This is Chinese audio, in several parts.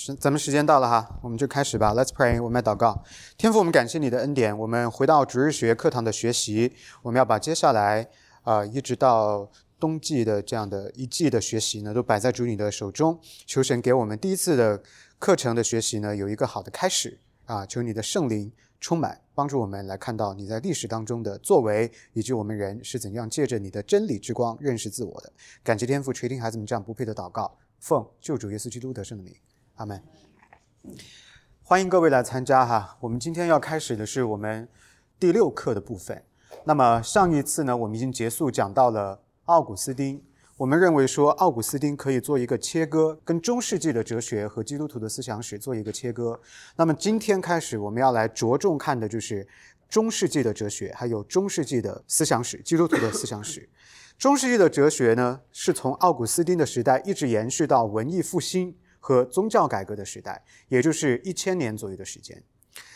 是，咱们时间到了哈，我们就开始吧。Let's pray，我们来祷告。天父，我们感谢你的恩典。我们回到主日学课堂的学习，我们要把接下来啊，一直到冬季的这样的一季的学习呢，都摆在主你的手中。求神给我们第一次的课程的学习呢，有一个好的开始啊！求你的圣灵充满，帮助我们来看到你在历史当中的作为，以及我们人是怎样借着你的真理之光认识自我的。感谢天父垂听孩子们这样不配的祷告，奉救主耶稣基督得胜的名。阿门。欢迎各位来参加哈。我们今天要开始的是我们第六课的部分。那么上一次呢，我们已经结束讲到了奥古斯丁。我们认为说，奥古斯丁可以做一个切割，跟中世纪的哲学和基督徒的思想史做一个切割。那么今天开始，我们要来着重看的就是中世纪的哲学，还有中世纪的思想史，基督徒的思想史。中世纪的哲学呢，是从奥古斯丁的时代一直延续到文艺复兴。和宗教改革的时代，也就是一千年左右的时间。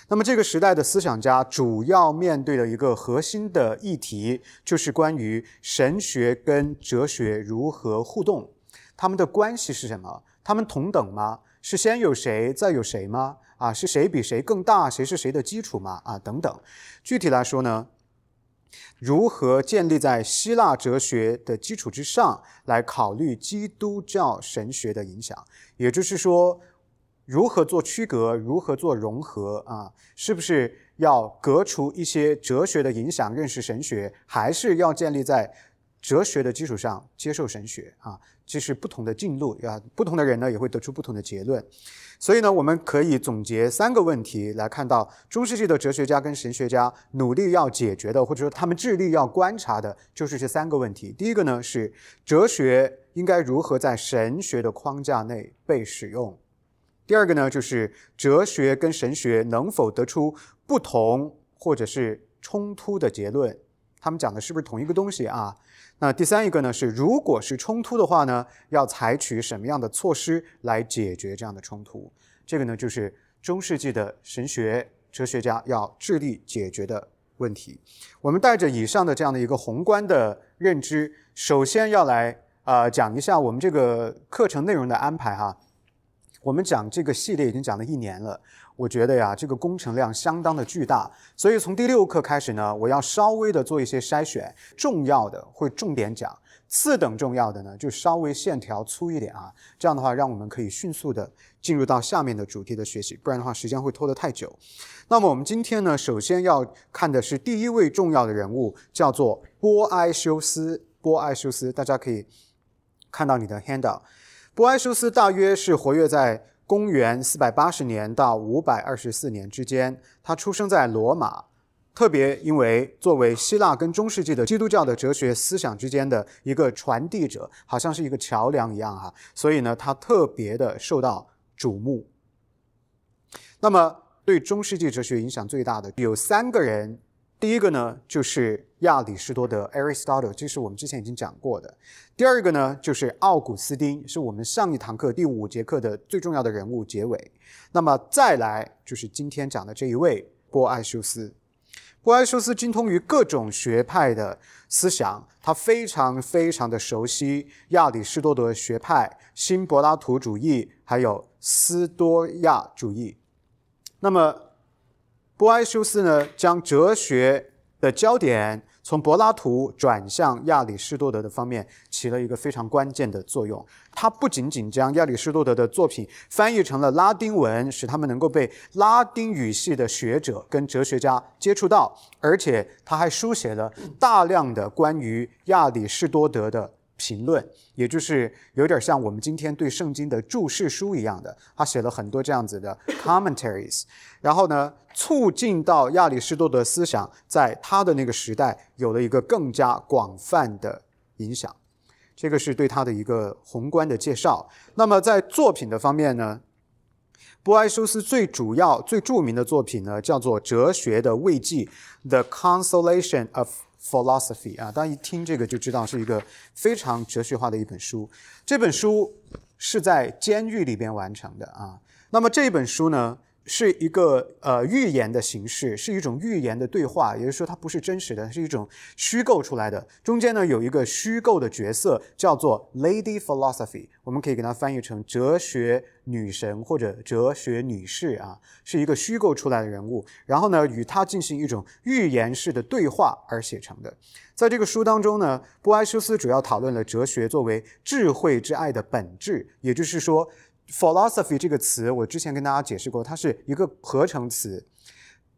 那么这个时代的思想家主要面对的一个核心的议题，就是关于神学跟哲学如何互动，他们的关系是什么？他们同等吗？是先有谁再有谁吗？啊，是谁比谁更大？谁是谁的基础吗？啊，等等。具体来说呢？如何建立在希腊哲学的基础之上来考虑基督教神学的影响？也就是说，如何做区隔？如何做融合？啊，是不是要革除一些哲学的影响，认识神学？还是要建立在哲学的基础上接受神学？啊，这是不同的进路啊，不同的人呢也会得出不同的结论。所以呢，我们可以总结三个问题来看到中世纪的哲学家跟神学家努力要解决的，或者说他们致力要观察的，就是这三个问题。第一个呢是哲学应该如何在神学的框架内被使用；第二个呢就是哲学跟神学能否得出不同或者是冲突的结论，他们讲的是不是同一个东西啊？那第三一个呢是，如果是冲突的话呢，要采取什么样的措施来解决这样的冲突？这个呢就是中世纪的神学哲学家要致力解决的问题。我们带着以上的这样的一个宏观的认知，首先要来啊讲一下我们这个课程内容的安排哈。我们讲这个系列已经讲了一年了。我觉得呀，这个工程量相当的巨大，所以从第六课开始呢，我要稍微的做一些筛选，重要的会重点讲，次等重要的呢就稍微线条粗一点啊，这样的话让我们可以迅速的进入到下面的主题的学习，不然的话时间会拖得太久。那么我们今天呢，首先要看的是第一位重要的人物，叫做波埃修斯。波埃修斯，大家可以看到你的 handout。波埃修斯大约是活跃在。公元四百八十年到五百二十四年之间，他出生在罗马。特别因为作为希腊跟中世纪的基督教的哲学思想之间的一个传递者，好像是一个桥梁一样哈，所以呢，他特别的受到瞩目。那么，对中世纪哲学影响最大的有三个人。第一个呢，就是亚里士多德 （Aristotle），这是我们之前已经讲过的。第二个呢，就是奥古斯丁，是我们上一堂课第五节课的最重要的人物结尾。那么再来就是今天讲的这一位波埃修斯。波埃修斯精通于各种学派的思想，他非常非常的熟悉亚里士多德学派、新柏拉图主义，还有斯多亚主义。那么波埃修斯呢，将哲学的焦点从柏拉图转向亚里士多德的方面，起了一个非常关键的作用。他不仅仅将亚里士多德的作品翻译成了拉丁文，使他们能够被拉丁语系的学者跟哲学家接触到，而且他还书写了大量的关于亚里士多德的。评论，也就是有点像我们今天对圣经的注释书一样的，他写了很多这样子的 commentaries，然后呢，促进到亚里士多德思想在他的那个时代有了一个更加广泛的影响。这个是对他的一个宏观的介绍。那么在作品的方面呢，波埃修斯最主要、最著名的作品呢，叫做《哲学的慰藉》（The Consolation of）。Philosophy 啊，大家一听这个就知道是一个非常哲学化的一本书。这本书是在监狱里边完成的啊。那么这本书呢，是一个呃预言的形式，是一种预言的对话，也就是说它不是真实的，是一种虚构出来的。中间呢有一个虚构的角色叫做 Lady Philosophy，我们可以给它翻译成哲学女神或者哲学女士啊，是一个虚构出来的人物。然后呢与她进行一种预言式的对话而写成的。在这个书当中呢，波埃修斯主要讨论了哲学作为智慧之爱的本质，也就是说。Philosophy 这个词，我之前跟大家解释过，它是一个合成词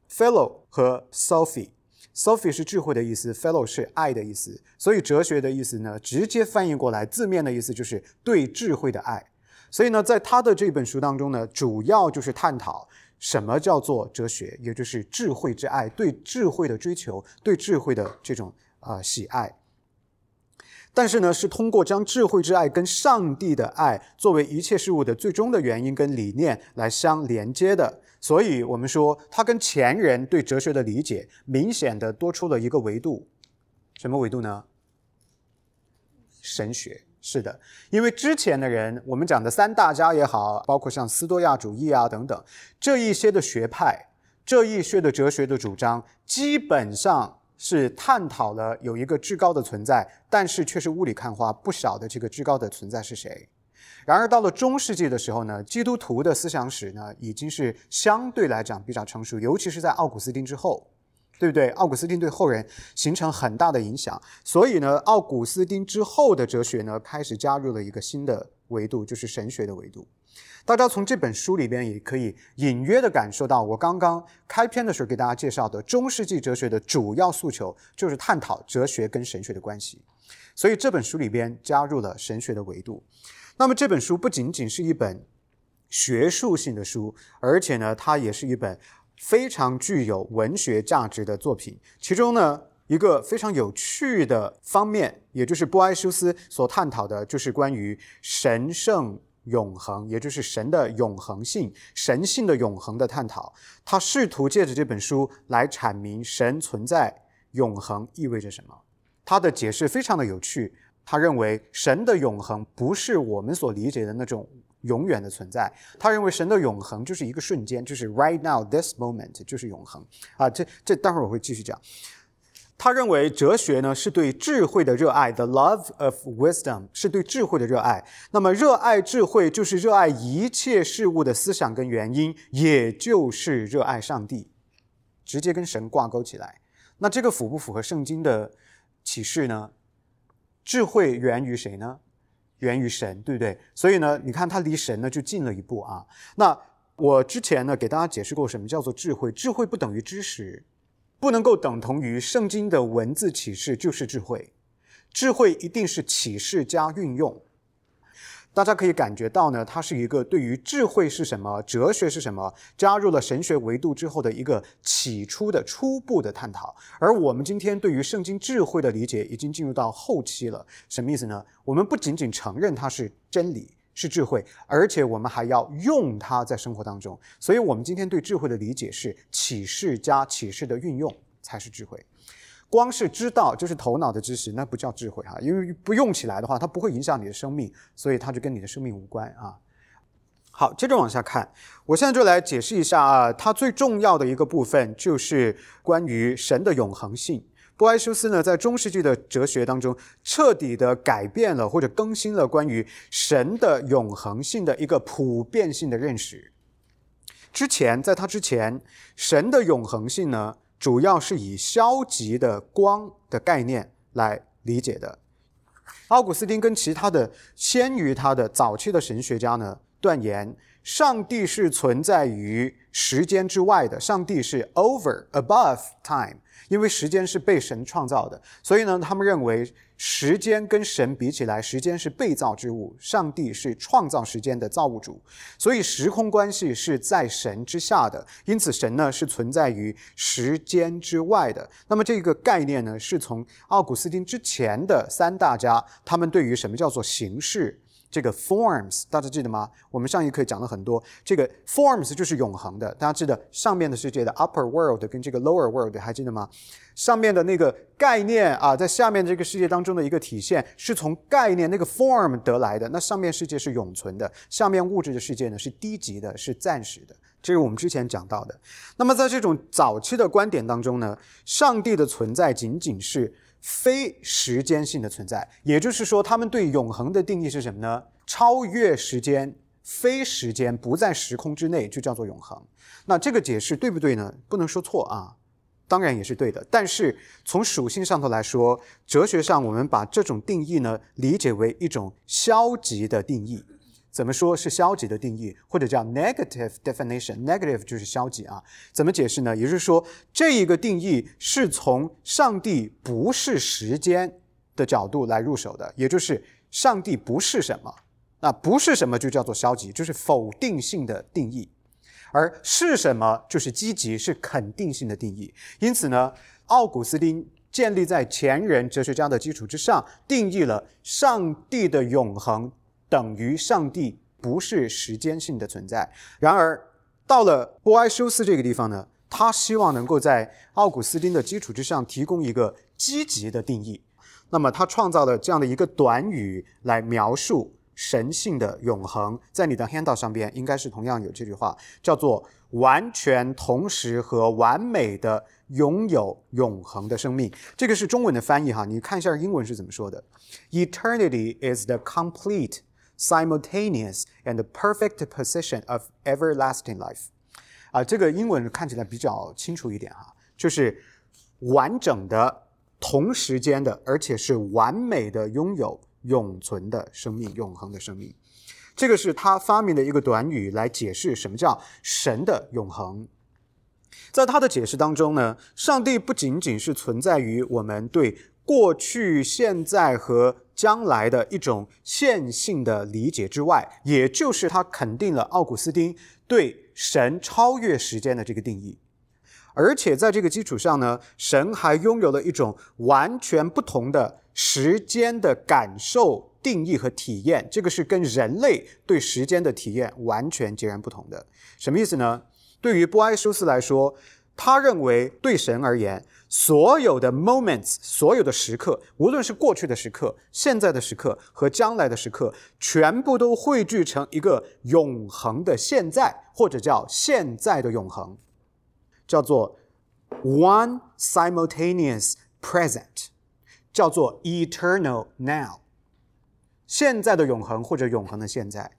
，philo 和 sophie，sophie 是智慧的意思，philo 是爱的意思，所以哲学的意思呢，直接翻译过来，字面的意思就是对智慧的爱。所以呢，在他的这本书当中呢，主要就是探讨什么叫做哲学，也就是智慧之爱，对智慧的追求，对智慧的这种啊喜爱。但是呢，是通过将智慧之爱跟上帝的爱作为一切事物的最终的原因跟理念来相连接的，所以我们说他跟前人对哲学的理解明显的多出了一个维度，什么维度呢？神学是的，因为之前的人我们讲的三大家也好，包括像斯多亚主义啊等等这一些的学派，这一些的哲学的主张，基本上。是探讨了有一个至高的存在，但是却是雾里看花，不晓得这个至高的存在是谁。然而到了中世纪的时候呢，基督徒的思想史呢已经是相对来讲比较成熟，尤其是在奥古斯丁之后，对不对？奥古斯丁对后人形成很大的影响，所以呢，奥古斯丁之后的哲学呢开始加入了一个新的维度，就是神学的维度。大家从这本书里边也可以隐约的感受到，我刚刚开篇的时候给大家介绍的中世纪哲学的主要诉求就是探讨哲学跟神学的关系，所以这本书里边加入了神学的维度。那么这本书不仅仅是一本学术性的书，而且呢，它也是一本非常具有文学价值的作品。其中呢，一个非常有趣的方面，也就是波埃修斯所探讨的，就是关于神圣。永恒，也就是神的永恒性、神性的永恒的探讨。他试图借着这本书来阐明神存在、永恒意味着什么。他的解释非常的有趣。他认为神的永恒不是我们所理解的那种永远的存在。他认为神的永恒就是一个瞬间，就是 right now this moment 就是永恒。啊，这这待会儿我会继续讲。他认为哲学呢是对智慧的热爱，the love of wisdom 是对智慧的热爱。那么热爱智慧就是热爱一切事物的思想跟原因，也就是热爱上帝，直接跟神挂钩起来。那这个符不符合圣经的启示呢？智慧源于谁呢？源于神，对不对？所以呢，你看他离神呢就近了一步啊。那我之前呢给大家解释过什么叫做智慧，智慧不等于知识。不能够等同于圣经的文字启示就是智慧，智慧一定是启示加运用。大家可以感觉到呢，它是一个对于智慧是什么、哲学是什么，加入了神学维度之后的一个起初的初步的探讨。而我们今天对于圣经智慧的理解已经进入到后期了，什么意思呢？我们不仅仅承认它是真理。是智慧，而且我们还要用它在生活当中。所以，我们今天对智慧的理解是启示加启示的运用才是智慧。光是知道就是头脑的知识，那不叫智慧哈，因为不用起来的话，它不会影响你的生命，所以它就跟你的生命无关啊。好，接着往下看，我现在就来解释一下啊，它最重要的一个部分就是关于神的永恒性。波埃修斯呢，在中世纪的哲学当中，彻底的改变了或者更新了关于神的永恒性的一个普遍性的认识。之前，在他之前，神的永恒性呢，主要是以消极的光的概念来理解的。奥古斯丁跟其他的先于他的早期的神学家呢，断言上帝是存在于时间之外的，上帝是 over above time。因为时间是被神创造的，所以呢，他们认为时间跟神比起来，时间是被造之物，上帝是创造时间的造物主，所以时空关系是在神之下的，因此神呢是存在于时间之外的。那么这个概念呢，是从奥古斯丁之前的三大家，他们对于什么叫做形式。这个 forms，大家记得吗？我们上一课讲了很多，这个 forms 就是永恒的。大家记得上面的世界的 upper world 跟这个 lower world 还记得吗？上面的那个概念啊，在下面这个世界当中的一个体现，是从概念那个 form 得来的。那上面世界是永存的，下面物质的世界呢是低级的，是暂时的。这是我们之前讲到的。那么在这种早期的观点当中呢，上帝的存在仅仅是。非时间性的存在，也就是说，他们对永恒的定义是什么呢？超越时间，非时间，不在时空之内，就叫做永恒。那这个解释对不对呢？不能说错啊，当然也是对的。但是从属性上头来说，哲学上我们把这种定义呢，理解为一种消极的定义。怎么说是消极的定义，或者叫 negative definition？negative 就是消极啊。怎么解释呢？也就是说，这一个定义是从上帝不是时间的角度来入手的，也就是上帝不是什么，那不是什么就叫做消极，就是否定性的定义；而是什么就是积极，是肯定性的定义。因此呢，奥古斯丁建立在前人哲学家的基础之上，定义了上帝的永恒。等于上帝不是时间性的存在。然而，到了波埃修斯这个地方呢，他希望能够在奥古斯丁的基础之上提供一个积极的定义。那么，他创造了这样的一个短语来描述神性的永恒。在你的 handout 上边应该是同样有这句话，叫做“完全同时和完美的拥有永恒的生命”。这个是中文的翻译哈，你看一下英文是怎么说的：“Eternity is the complete。” Simultaneous and perfect position of everlasting life，啊，这个英文看起来比较清楚一点哈，就是完整的、同时间的，而且是完美的拥有永存的生命、永恒的生命。这个是他发明的一个短语来解释什么叫神的永恒。在他的解释当中呢，上帝不仅仅是存在于我们对过去、现在和将来的一种线性的理解之外，也就是他肯定了奥古斯丁对神超越时间的这个定义，而且在这个基础上呢，神还拥有了一种完全不同的时间的感受、定义和体验，这个是跟人类对时间的体验完全截然不同的。什么意思呢？对于波埃修斯来说，他认为对神而言。所有的 moments，所有的时刻，无论是过去的时刻、现在的时刻和将来的时刻，全部都汇聚成一个永恒的现在，或者叫现在的永恒，叫做 one simultaneous present，叫做 eternal now，现在的永恒或者永恒的现在。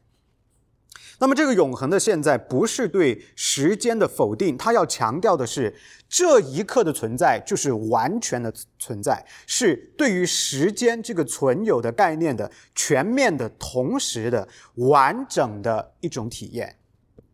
那么，这个永恒的现在不是对时间的否定，它要强调的是这一刻的存在就是完全的存在，是对于时间这个存有的概念的全面的、同时的、完整的一种体验。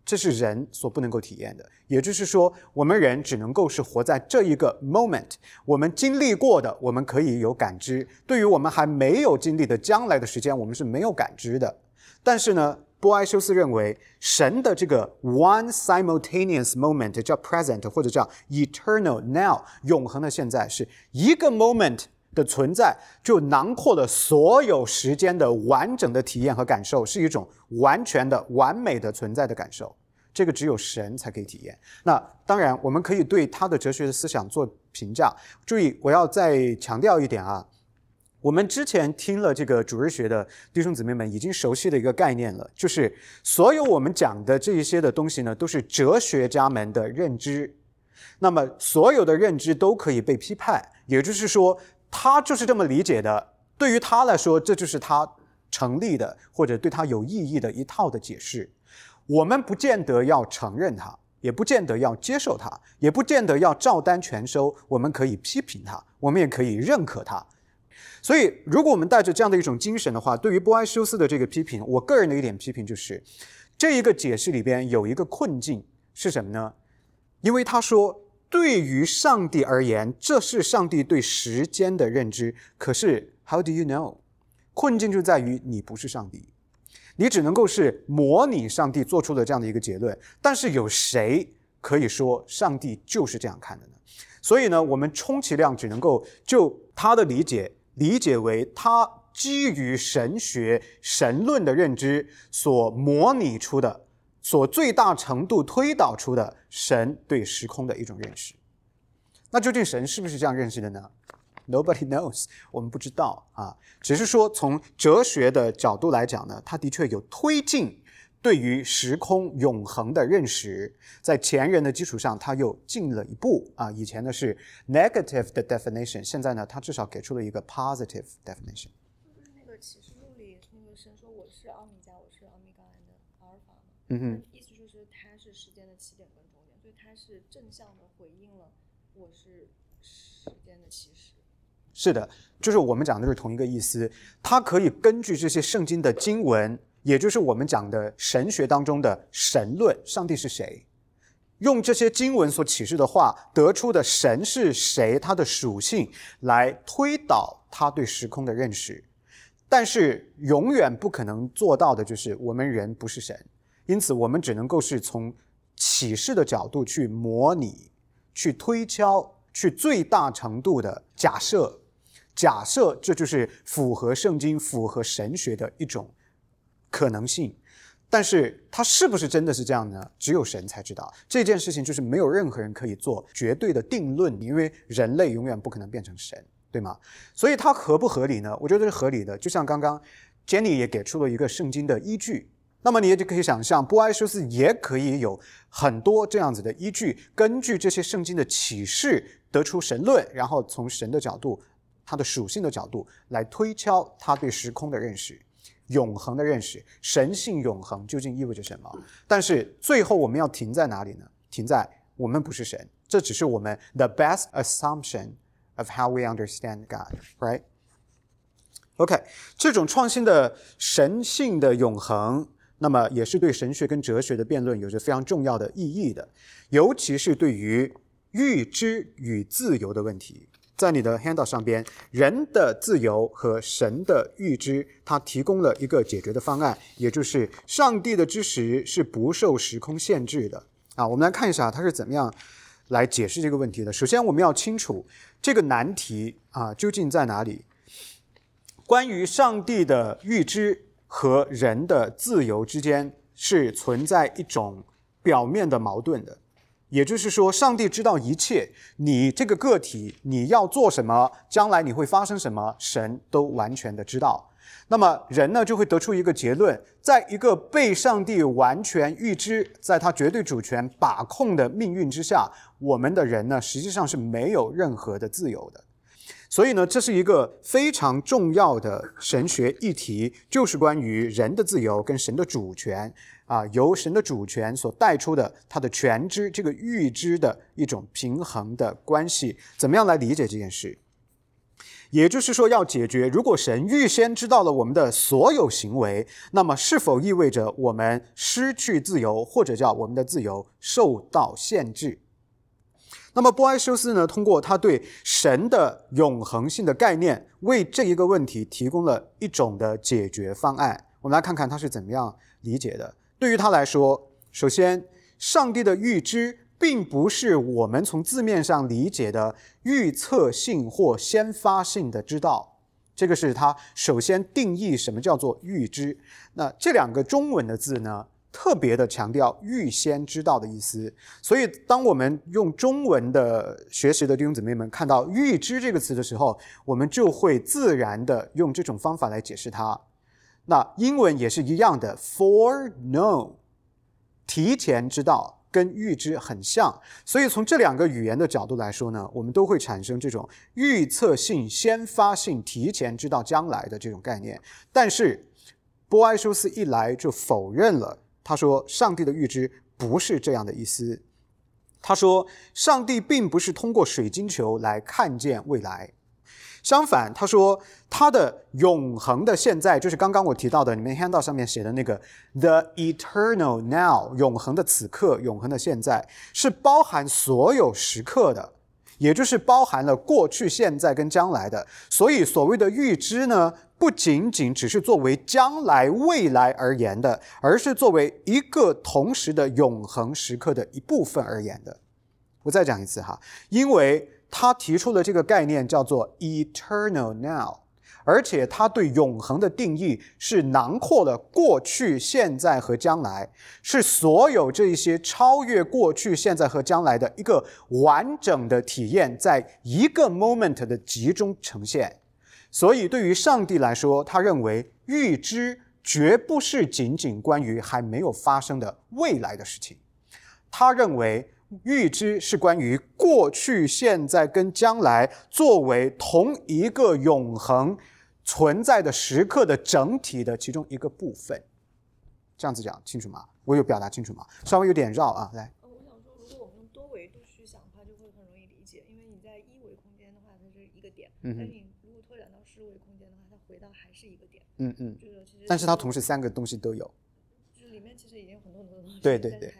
这是人所不能够体验的。也就是说，我们人只能够是活在这一个 moment，我们经历过的，我们可以有感知；对于我们还没有经历的将来的时间，我们是没有感知的。但是呢？波埃修斯认为，神的这个 one simultaneous moment 叫 present，或者叫 eternal now，永恒的现在，是一个 moment 的存在，就囊括了所有时间的完整的体验和感受，是一种完全的、完美的存在的感受。这个只有神才可以体验。那当然，我们可以对他的哲学的思想做评价。注意，我要再强调一点啊。我们之前听了这个主日学的弟兄姊妹们已经熟悉的一个概念了，就是所有我们讲的这一些的东西呢，都是哲学家们的认知。那么所有的认知都可以被批判，也就是说，他就是这么理解的。对于他来说，这就是他成立的或者对他有意义的一套的解释。我们不见得要承认它，也不见得要接受它，也不见得要照单全收。我们可以批评它，我们也可以认可它。所以，如果我们带着这样的一种精神的话，对于波埃修斯的这个批评，我个人的一点批评就是，这一个解释里边有一个困境是什么呢？因为他说，对于上帝而言，这是上帝对时间的认知。可是，How do you know？困境就在于你不是上帝，你只能够是模拟上帝做出的这样的一个结论。但是，有谁可以说上帝就是这样看的呢？所以呢，我们充其量只能够就他的理解。理解为他基于神学神论的认知所模拟出的，所最大程度推导出的神对时空的一种认识。那究竟神是不是这样认识的呢？Nobody knows，我们不知道啊。只是说从哲学的角度来讲呢，它的确有推进对于时空永恒的认识，在前人的基础上，他又进了一步啊。以前呢是 negative 的 definition，现在呢，他至少给出了一个 positive definition。就是那个启示录里，那个神说我是奥米伽，我是奥米伽兰的阿尔法嘛。嗯哼，意思就是它是时间的起点跟终点，所以它是正向的回应了我是时间的起始。是的，就是我们讲的是同一个意思。它可以根据这些圣经的经文，也就是我们讲的神学当中的神论，上帝是谁，用这些经文所启示的话得出的神是谁，它的属性来推导他对时空的认识。但是永远不可能做到的就是我们人不是神，因此我们只能够是从启示的角度去模拟、去推敲、去最大程度的假设。假设这就是符合圣经、符合神学的一种可能性，但是它是不是真的是这样呢？只有神才知道。这件事情就是没有任何人可以做绝对的定论，因为人类永远不可能变成神，对吗？所以它合不合理呢？我觉得是合理的。就像刚刚 Jenny 也给出了一个圣经的依据，那么你也就可以想象，波埃修斯也可以有很多这样子的依据，根据这些圣经的启示得出神论，然后从神的角度。它的属性的角度来推敲他对时空的认识、永恒的认识、神性永恒究竟意味着什么？但是最后我们要停在哪里呢？停在我们不是神，这只是我们 the best assumption of how we understand God，right？OK，这种创新的神性的永恒，那么也是对神学跟哲学的辩论有着非常重要的意义的，尤其是对于预知与自由的问题。在你的 handout 上边，人的自由和神的预知，它提供了一个解决的方案，也就是上帝的知识是不受时空限制的啊。我们来看一下它是怎么样来解释这个问题的。首先，我们要清楚这个难题啊究竟在哪里。关于上帝的预知和人的自由之间是存在一种表面的矛盾的。也就是说，上帝知道一切，你这个个体你要做什么，将来你会发生什么，神都完全的知道。那么人呢，就会得出一个结论：在一个被上帝完全预知，在他绝对主权把控的命运之下，我们的人呢，实际上是没有任何的自由的。所以呢，这是一个非常重要的神学议题，就是关于人的自由跟神的主权。啊，由神的主权所带出的他的全知，这个预知的一种平衡的关系，怎么样来理解这件事？也就是说，要解决，如果神预先知道了我们的所有行为，那么是否意味着我们失去自由，或者叫我们的自由受到限制？那么波埃修斯呢，通过他对神的永恒性的概念，为这一个问题提供了一种的解决方案。我们来看看他是怎么样理解的。对于他来说，首先，上帝的预知并不是我们从字面上理解的预测性或先发性的知道。这个是他首先定义什么叫做预知。那这两个中文的字呢，特别的强调预先知道的意思。所以，当我们用中文的学习的弟兄姊妹们看到“预知”这个词的时候，我们就会自然的用这种方法来解释它。那英文也是一样的，foreknow，提前知道，跟预知很像。所以从这两个语言的角度来说呢，我们都会产生这种预测性、先发性、提前知道将来的这种概念。但是波埃修斯一来就否认了，他说上帝的预知不是这样的意思。他说上帝并不是通过水晶球来看见未来。相反，他说他的永恒的现在，就是刚刚我提到的，你们 handout 上面写的那个 the eternal now，永恒的此刻，永恒的现在，是包含所有时刻的，也就是包含了过去、现在跟将来的。所以，所谓的预知呢，不仅仅只是作为将来、未来而言的，而是作为一个同时的永恒时刻的一部分而言的。我再讲一次哈，因为。他提出的这个概念叫做 eternal now，而且他对永恒的定义是囊括了过去、现在和将来，是所有这一些超越过去、现在和将来的一个完整的体验，在一个 moment 的集中呈现。所以，对于上帝来说，他认为预知绝不是仅仅关于还没有发生的未来的事情，他认为。预知是关于过去、现在跟将来作为同一个永恒存在的时刻的整体的其中一个部分，这样子讲清楚吗？我有表达清楚吗？稍微有点绕啊，来。呃，我想说，如果我们用多维度去想的话，就会很容易理解，因为你在一维空间的话，它是一个点；，但是你如果拓展到十维空间的话，它回到还是一个点。嗯嗯。就是其实。但是它同时三个东西都有。就是里面其实已经有很多很多东西。对对对。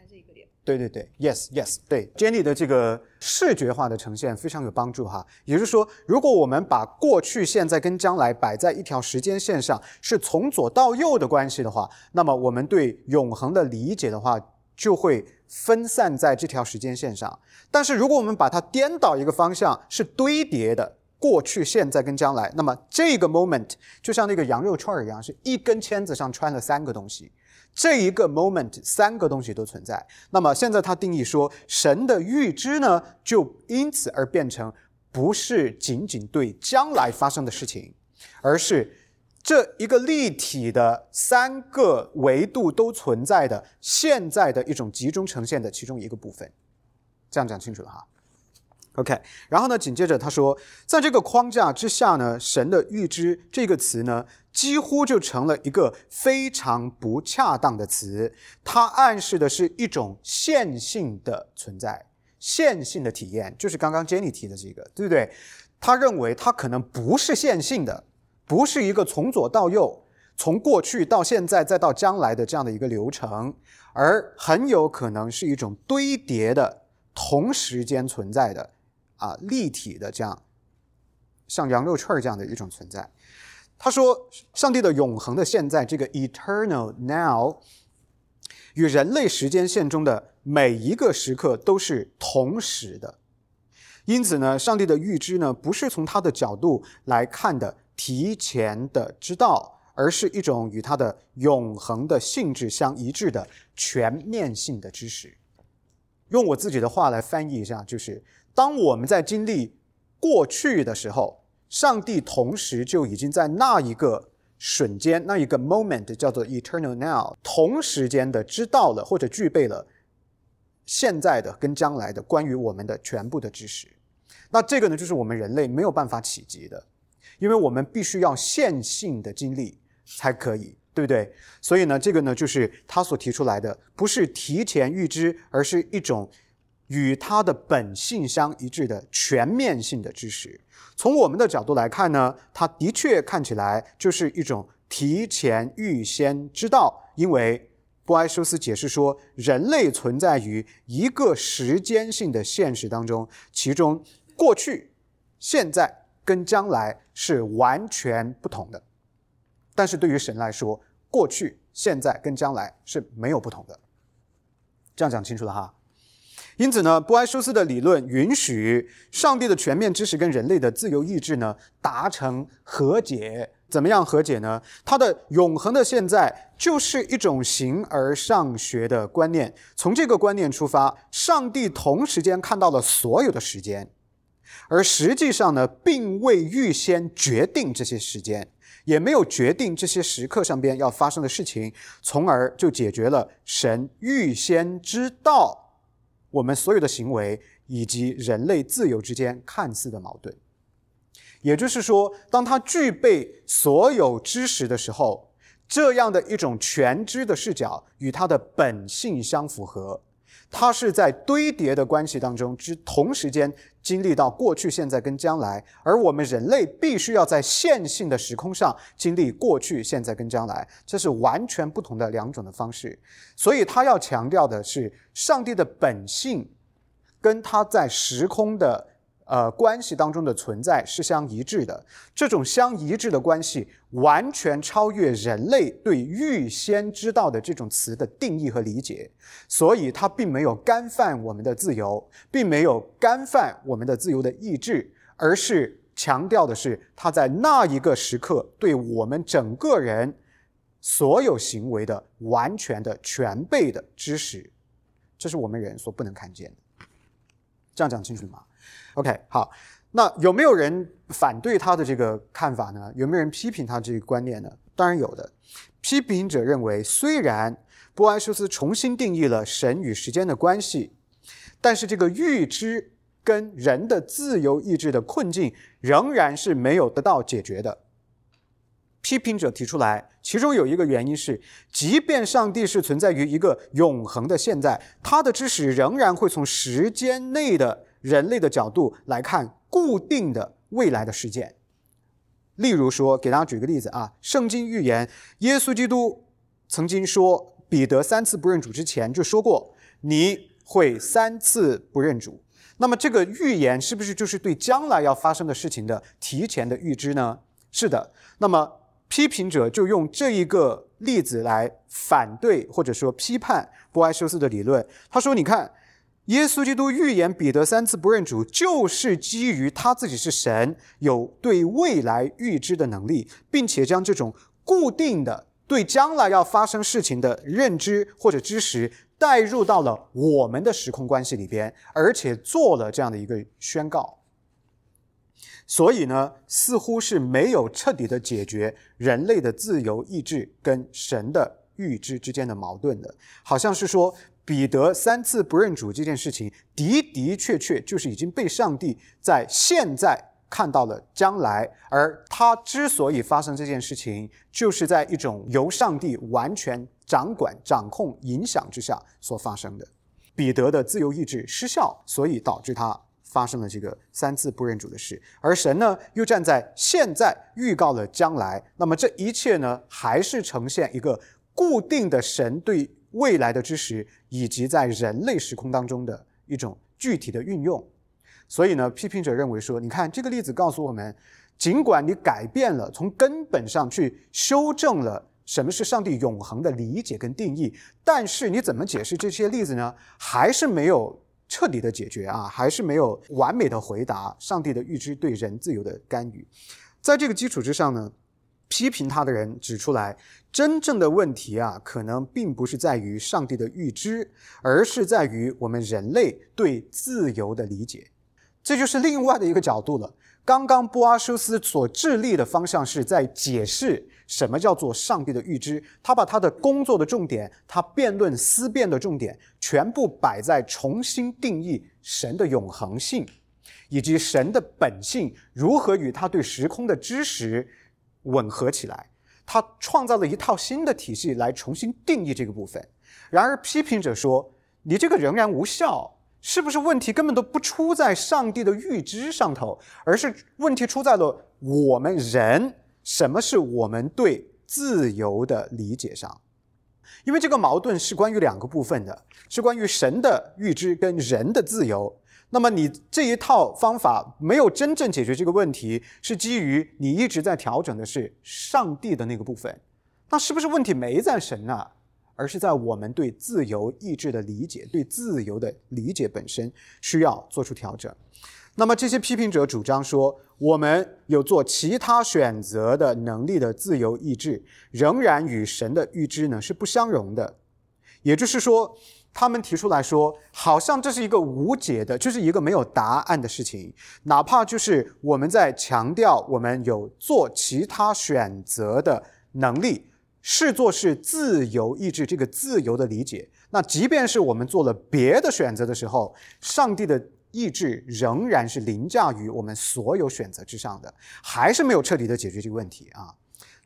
对对对，yes yes，对，Jenny 的这个视觉化的呈现非常有帮助哈。也就是说，如果我们把过去、现在跟将来摆在一条时间线上，是从左到右的关系的话，那么我们对永恒的理解的话，就会分散在这条时间线上。但是如果我们把它颠倒一个方向，是堆叠的，过去、现在跟将来，那么这个 moment 就像那个羊肉串一样，是一根签子上穿了三个东西。这一个 moment，三个东西都存在。那么现在他定义说，神的预知呢，就因此而变成不是仅仅对将来发生的事情，而是这一个立体的三个维度都存在的现在的一种集中呈现的其中一个部分。这样讲清楚了哈。OK，然后呢，紧接着他说，在这个框架之下呢，神的预知这个词呢。几乎就成了一个非常不恰当的词，它暗示的是一种线性的存在，线性的体验，就是刚刚 Jenny 提的这个，对不对？他认为它可能不是线性的，不是一个从左到右，从过去到现在再到将来的这样的一个流程，而很有可能是一种堆叠的、同时间存在的啊立体的这样，像羊肉串这样的一种存在。他说：“上帝的永恒的现在，这个 eternal now，与人类时间线中的每一个时刻都是同时的。因此呢，上帝的预知呢，不是从他的角度来看的提前的知道，而是一种与他的永恒的性质相一致的全面性的知识。用我自己的话来翻译一下，就是当我们在经历过去的时候。”上帝同时就已经在那一个瞬间、那一个 moment 叫做 eternal now，同时间的知道了或者具备了现在的跟将来的关于我们的全部的知识。那这个呢，就是我们人类没有办法企及的，因为我们必须要线性的经历才可以，对不对？所以呢，这个呢，就是他所提出来的，不是提前预知，而是一种与他的本性相一致的全面性的知识。从我们的角度来看呢，它的确看起来就是一种提前预先知道，因为波埃修斯解释说，人类存在于一个时间性的现实当中，其中过去、现在跟将来是完全不同的，但是对于神来说，过去、现在跟将来是没有不同的。这样讲清楚了哈。因此呢，波埃修斯的理论允许上帝的全面知识跟人类的自由意志呢达成和解。怎么样和解呢？它的永恒的现在就是一种形而上学的观念。从这个观念出发，上帝同时间看到了所有的时间，而实际上呢，并未预先决定这些时间，也没有决定这些时刻上边要发生的事情，从而就解决了神预先知道。我们所有的行为以及人类自由之间看似的矛盾，也就是说，当他具备所有知识的时候，这样的一种全知的视角与他的本性相符合。它是在堆叠的关系当中之同时间经历到过去、现在跟将来，而我们人类必须要在线性的时空上经历过去、现在跟将来，这是完全不同的两种的方式。所以他要强调的是，上帝的本性跟他在时空的。呃，关系当中的存在是相一致的。这种相一致的关系完全超越人类对预先知道的这种词的定义和理解，所以它并没有干犯我们的自由，并没有干犯我们的自由的意志，而是强调的是他在那一个时刻对我们整个人所有行为的完全的全备的知识，这是我们人所不能看见的。这样讲清楚吗？OK，好，那有没有人反对他的这个看法呢？有没有人批评他这个观念呢？当然有的。批评者认为，虽然波埃修斯重新定义了神与时间的关系，但是这个预知跟人的自由意志的困境仍然是没有得到解决的。批评者提出来，其中有一个原因是，即便上帝是存在于一个永恒的现在，他的知识仍然会从时间内的人类的角度来看固定的未来的事件。例如说，给大家举个例子啊，圣经预言耶稣基督曾经说，彼得三次不认主之前就说过，你会三次不认主。那么这个预言是不是就是对将来要发生的事情的提前的预知呢？是的。那么批评者就用这一个例子来反对或者说批判波埃修斯的理论。他说：“你看。”耶稣基督预言彼得三次不认主，就是基于他自己是神，有对未来预知的能力，并且将这种固定的对将来要发生事情的认知或者知识带入到了我们的时空关系里边，而且做了这样的一个宣告。所以呢，似乎是没有彻底的解决人类的自由意志跟神的预知之间的矛盾的，好像是说。彼得三次不认主这件事情的的确确就是已经被上帝在现在看到了将来，而他之所以发生这件事情，就是在一种由上帝完全掌管、掌控、影响之下所发生的。彼得的自由意志失效，所以导致他发生了这个三次不认主的事。而神呢，又站在现在预告了将来，那么这一切呢，还是呈现一个固定的神对。未来的知识以及在人类时空当中的一种具体的运用，所以呢，批评者认为说，你看这个例子告诉我们，尽管你改变了，从根本上去修正了什么是上帝永恒的理解跟定义，但是你怎么解释这些例子呢？还是没有彻底的解决啊，还是没有完美的回答上帝的预知对人自由的干预。在这个基础之上呢，批评他的人指出来。真正的问题啊，可能并不是在于上帝的预知，而是在于我们人类对自由的理解。这就是另外的一个角度了。刚刚波阿修斯所致力的方向是在解释什么叫做上帝的预知，他把他的工作的重点，他辩论思辨的重点，全部摆在重新定义神的永恒性，以及神的本性如何与他对时空的知识吻合起来。他创造了一套新的体系来重新定义这个部分。然而，批评者说：“你这个仍然无效，是不是问题根本都不出在上帝的预知上头，而是问题出在了我们人什么是我们对自由的理解上？因为这个矛盾是关于两个部分的，是关于神的预知跟人的自由。”那么你这一套方法没有真正解决这个问题，是基于你一直在调整的是上帝的那个部分，那是不是问题没在神啊？而是在我们对自由意志的理解，对自由的理解本身需要做出调整。那么这些批评者主张说，我们有做其他选择的能力的自由意志，仍然与神的预知呢是不相容的，也就是说。他们提出来说，好像这是一个无解的，就是一个没有答案的事情。哪怕就是我们在强调我们有做其他选择的能力，视作是自由意志这个自由的理解。那即便是我们做了别的选择的时候，上帝的意志仍然是凌驾于我们所有选择之上的，还是没有彻底的解决这个问题啊！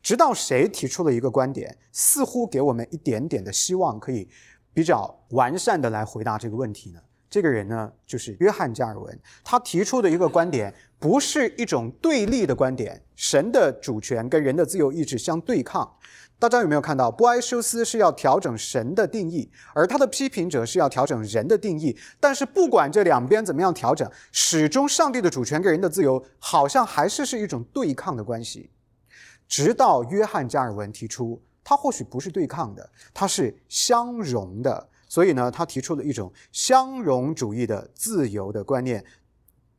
直到谁提出了一个观点，似乎给我们一点点的希望，可以。比较完善的来回答这个问题呢？这个人呢，就是约翰加尔文。他提出的一个观点，不是一种对立的观点，神的主权跟人的自由意志相对抗。大家有没有看到，波埃修斯是要调整神的定义，而他的批评者是要调整人的定义。但是不管这两边怎么样调整，始终上帝的主权跟人的自由好像还是是一种对抗的关系。直到约翰加尔文提出。它或许不是对抗的，它是相容的。所以呢，他提出了一种相容主义的自由的观念。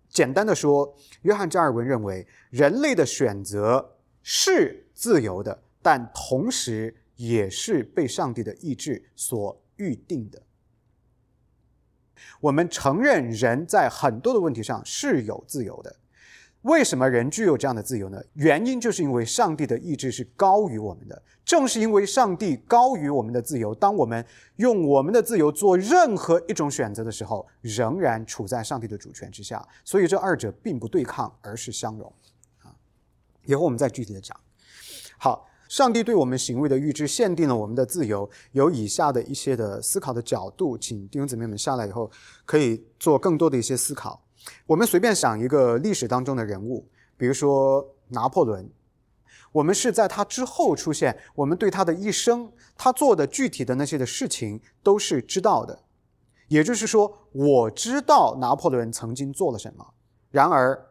简单的说，约翰加尔文认为，人类的选择是自由的，但同时也是被上帝的意志所预定的。我们承认人在很多的问题上是有自由的。为什么人具有这样的自由呢？原因就是因为上帝的意志是高于我们的。正是因为上帝高于我们的自由，当我们用我们的自由做任何一种选择的时候，仍然处在上帝的主权之下。所以这二者并不对抗，而是相容。啊，以后我们再具体的讲。好，上帝对我们行为的预知限定了我们的自由，有以下的一些的思考的角度，请弟兄姊妹们下来以后可以做更多的一些思考。我们随便想一个历史当中的人物，比如说拿破仑，我们是在他之后出现，我们对他的一生，他做的具体的那些的事情都是知道的。也就是说，我知道拿破仑曾经做了什么，然而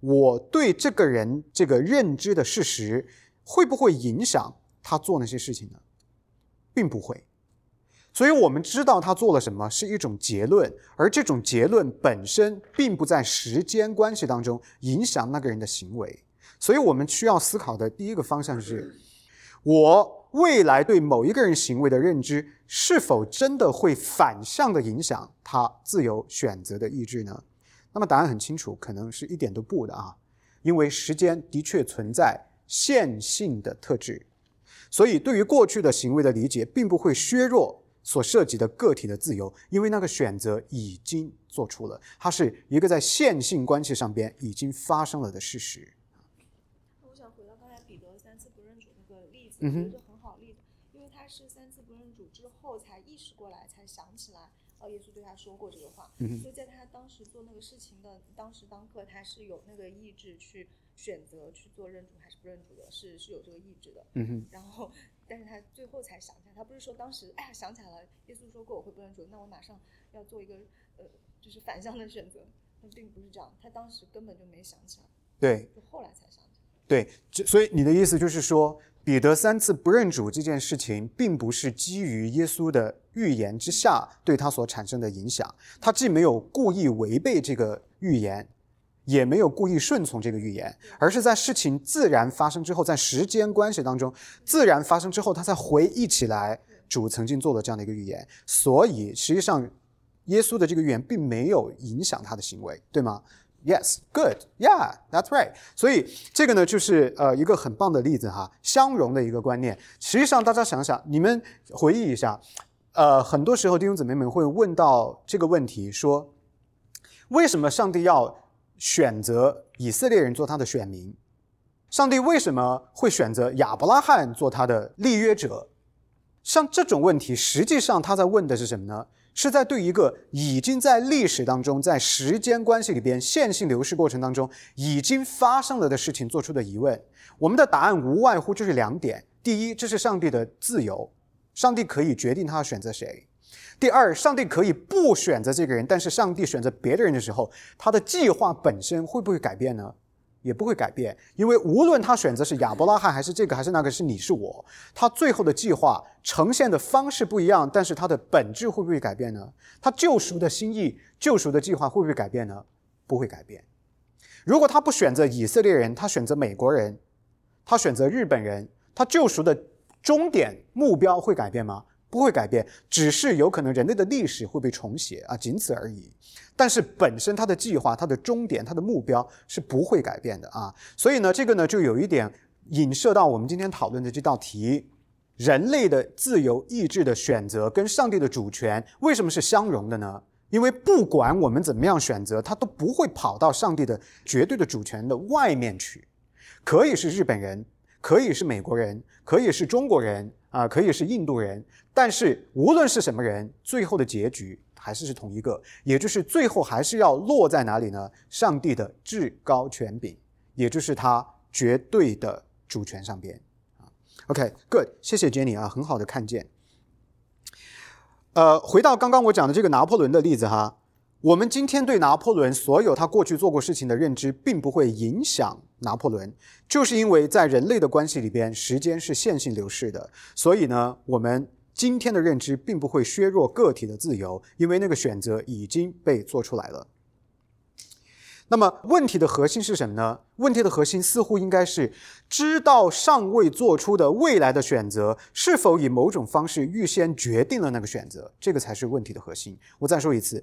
我对这个人这个认知的事实，会不会影响他做那些事情呢？并不会。所以我们知道他做了什么是一种结论，而这种结论本身并不在时间关系当中影响那个人的行为。所以我们需要思考的第一个方向是：我未来对某一个人行为的认知是否真的会反向的影响他自由选择的意志呢？那么答案很清楚，可能是一点都不的啊，因为时间的确存在线性的特质，所以对于过去的行为的理解并不会削弱。所涉及的个体的自由，因为那个选择已经做出了，它是一个在线性关系上边已经发生了的事实。我想回到刚才彼得三次不认主那个例子，得很好例子，因为他是三次不认主之后才意识过来，才想耶稣对他说过这个话，所以在他当时做那个事情的当时当刻，他是有那个意志去选择去做认主还是不认主的，是是有这个意志的。嗯哼，然后。但是他最后才想起来，他不是说当时哎呀想起来了，耶稣说过我会不认主，那我马上要做一个呃就是反向的选择，他并不是这样，他当时根本就没想起来，对，就后来才想。对，所以你的意思就是说，彼得三次不认主这件事情，并不是基于耶稣的预言之下对他所产生的影响，他既没有故意违背这个预言。也没有故意顺从这个预言，而是在事情自然发生之后，在时间关系当中自然发生之后，他才回忆起来主曾经做了这样的一个预言。所以实际上，耶稣的这个预言并没有影响他的行为，对吗？Yes, good, yeah, that's right。所以这个呢，就是呃一个很棒的例子哈，相容的一个观念。实际上，大家想想，你们回忆一下，呃，很多时候弟兄姊妹们会问到这个问题，说为什么上帝要？选择以色列人做他的选民，上帝为什么会选择亚伯拉罕做他的立约者？像这种问题，实际上他在问的是什么呢？是在对一个已经在历史当中，在时间关系里边线性流逝过程当中已经发生了的事情做出的疑问。我们的答案无外乎就是两点：第一，这是上帝的自由，上帝可以决定他选择谁。第二，上帝可以不选择这个人，但是上帝选择别的人的时候，他的计划本身会不会改变呢？也不会改变，因为无论他选择是亚伯拉罕还是这个还是那个，是你是我，他最后的计划呈现的方式不一样，但是他的本质会不会改变呢？他救赎的心意、救赎的计划会不会改变呢？不会改变。如果他不选择以色列人，他选择美国人，他选择日本人，他救赎的终点目标会改变吗？不会改变，只是有可能人类的历史会被重写啊，仅此而已。但是本身它的计划、它的终点、它的目标是不会改变的啊。所以呢，这个呢就有一点影射到我们今天讨论的这道题：人类的自由意志的选择跟上帝的主权为什么是相容的呢？因为不管我们怎么样选择，它都不会跑到上帝的绝对的主权的外面去。可以是日本人，可以是美国人，可以是中国人。啊，可以是印度人，但是无论是什么人，最后的结局还是是同一个，也就是最后还是要落在哪里呢？上帝的至高权柄，也就是他绝对的主权上边。啊，OK，Good，谢谢 Jenny 啊，很好的看见。呃，回到刚刚我讲的这个拿破仑的例子哈。我们今天对拿破仑所有他过去做过事情的认知，并不会影响拿破仑，就是因为在人类的关系里边，时间是线性流逝的，所以呢，我们今天的认知并不会削弱个体的自由，因为那个选择已经被做出来了。那么问题的核心是什么呢？问题的核心似乎应该是知道尚未做出的未来的选择是否以某种方式预先决定了那个选择，这个才是问题的核心。我再说一次，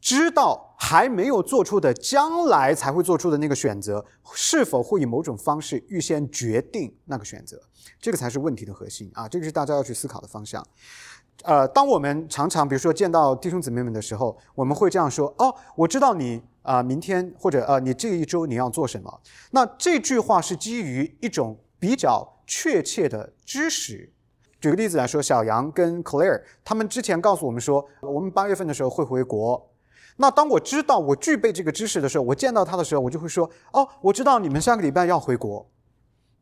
知道还没有做出的将来才会做出的那个选择是否会以某种方式预先决定那个选择，这个才是问题的核心啊！这个是大家要去思考的方向。呃，当我们常常比如说见到弟兄姊妹们的时候，我们会这样说：“哦，我知道你啊，明天或者呃，你这一周你要做什么？”那这句话是基于一种比较确切的知识。举个例子来说，小杨跟 Claire 他们之前告诉我们说，我们八月份的时候会回国。那当我知道我具备这个知识的时候，我见到他的时候，我就会说：“哦，我知道你们下个礼拜要回国。”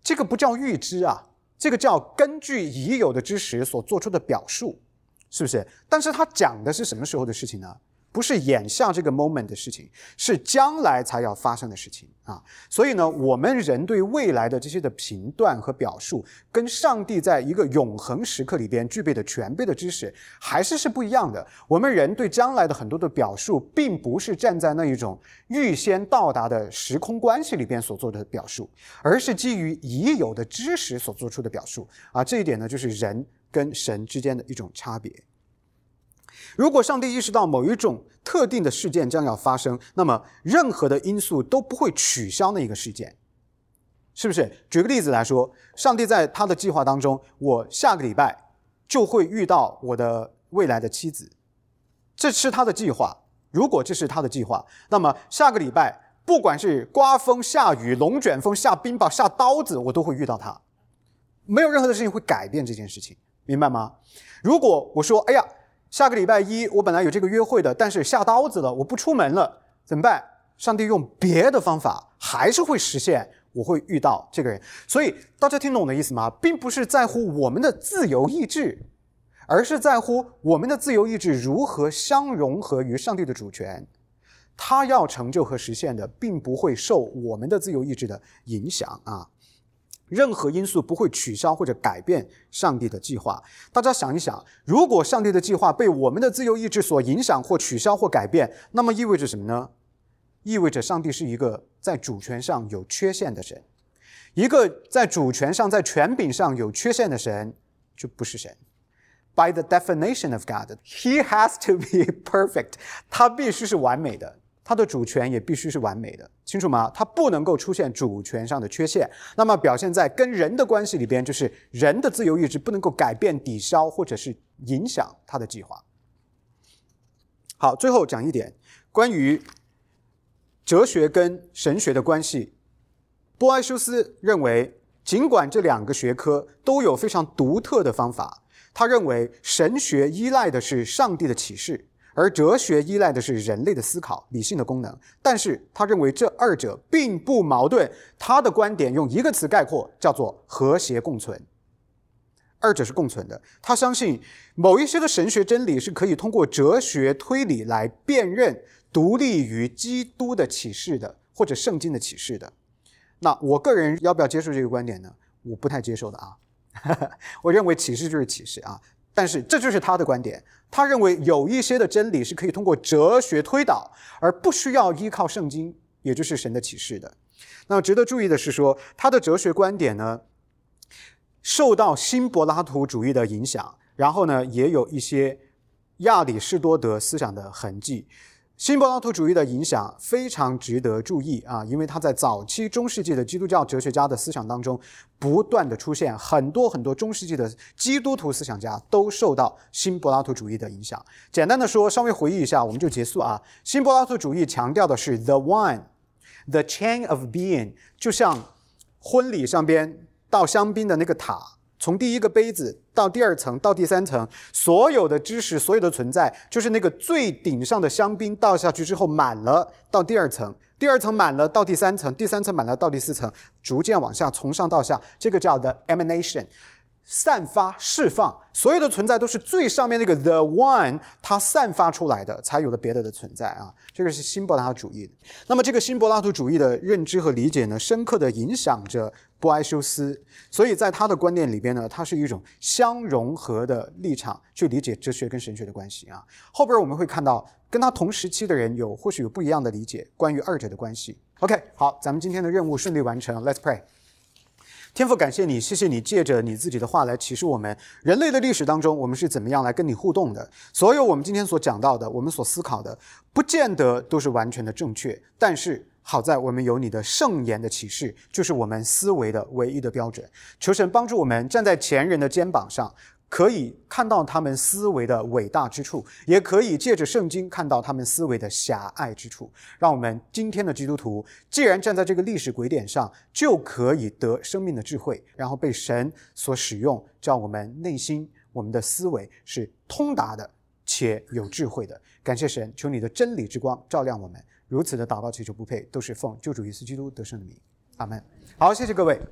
这个不叫预知啊，这个叫根据已有的知识所做出的表述。是不是？但是他讲的是什么时候的事情呢？不是眼下这个 moment 的事情，是将来才要发生的事情啊！所以呢，我们人对未来的这些的评断和表述，跟上帝在一个永恒时刻里边具备的全备的知识，还是是不一样的。我们人对将来的很多的表述，并不是站在那一种预先到达的时空关系里边所做的表述，而是基于已有的知识所做出的表述啊！这一点呢，就是人。跟神之间的一种差别。如果上帝意识到某一种特定的事件将要发生，那么任何的因素都不会取消那一个事件，是不是？举个例子来说，上帝在他的计划当中，我下个礼拜就会遇到我的未来的妻子，这是他的计划。如果这是他的计划，那么下个礼拜不管是刮风下雨、龙卷风下冰雹下刀子，我都会遇到他，没有任何的事情会改变这件事情。明白吗？如果我说，哎呀，下个礼拜一我本来有这个约会的，但是下刀子了，我不出门了，怎么办？上帝用别的方法还是会实现，我会遇到这个人。所以大家听懂我的意思吗？并不是在乎我们的自由意志，而是在乎我们的自由意志如何相融合于上帝的主权。他要成就和实现的，并不会受我们的自由意志的影响啊。任何因素不会取消或者改变上帝的计划。大家想一想，如果上帝的计划被我们的自由意志所影响或取消或改变，那么意味着什么呢？意味着上帝是一个在主权上有缺陷的神。一个在主权上、在权柄上有缺陷的神，就不是神。By the definition of God, He has to be perfect。他必须是完美的。它的主权也必须是完美的，清楚吗？它不能够出现主权上的缺陷。那么表现在跟人的关系里边，就是人的自由意志不能够改变、抵消或者是影响他的计划。好，最后讲一点关于哲学跟神学的关系。波埃修斯认为，尽管这两个学科都有非常独特的方法，他认为神学依赖的是上帝的启示。而哲学依赖的是人类的思考、理性的功能，但是他认为这二者并不矛盾。他的观点用一个词概括，叫做和谐共存。二者是共存的。他相信某一些的神学真理是可以通过哲学推理来辨认独立于基督的启示的，或者圣经的启示的。那我个人要不要接受这个观点呢？我不太接受的啊。我认为启示就是启示啊。但是这就是他的观点。他认为有一些的真理是可以通过哲学推导，而不需要依靠圣经，也就是神的启示的。那值得注意的是，说他的哲学观点呢，受到新柏拉图主义的影响，然后呢，也有一些亚里士多德思想的痕迹。新柏拉图主义的影响非常值得注意啊，因为他在早期中世纪的基督教哲学家的思想当中不断的出现，很多很多中世纪的基督徒思想家都受到新柏拉图主义的影响。简单的说，稍微回忆一下，我们就结束啊。新柏拉图主义强调的是 the one，the chain of being，就像婚礼上边倒香槟的那个塔。从第一个杯子到第二层到第三层，所有的知识，所有的存在，就是那个最顶上的香槟倒下去之后满了，到第二层，第二层满了到第三层，第三层满了到第四层，逐渐往下，从上到下，这个叫 the emanation。散发、释放，所有的存在都是最上面那个 The One，它散发出来的，才有了别的的存在啊。这个是新柏拉图主义。那么这个新柏拉图主义的认知和理解呢，深刻的影响着波埃修斯。所以在他的观念里边呢，它是一种相融合的立场去理解哲学跟神学的关系啊。后边我们会看到，跟他同时期的人有或许有不一样的理解，关于二者的关系。OK，好，咱们今天的任务顺利完成，Let's pray。天赋，感谢你，谢谢你借着你自己的话来启示我们，人类的历史当中，我们是怎么样来跟你互动的。所有我们今天所讲到的，我们所思考的，不见得都是完全的正确，但是好在我们有你的圣言的启示，就是我们思维的唯一的标准。求神帮助我们站在前人的肩膀上。可以看到他们思维的伟大之处，也可以借着圣经看到他们思维的狭隘之处。让我们今天的基督徒，既然站在这个历史轨点上，就可以得生命的智慧，然后被神所使用，叫我们内心、我们的思维是通达的且有智慧的。感谢神，求你的真理之光照亮我们。如此的祷告祈求不配，都是奉救主耶稣基督得胜的名。阿门。好，谢谢各位。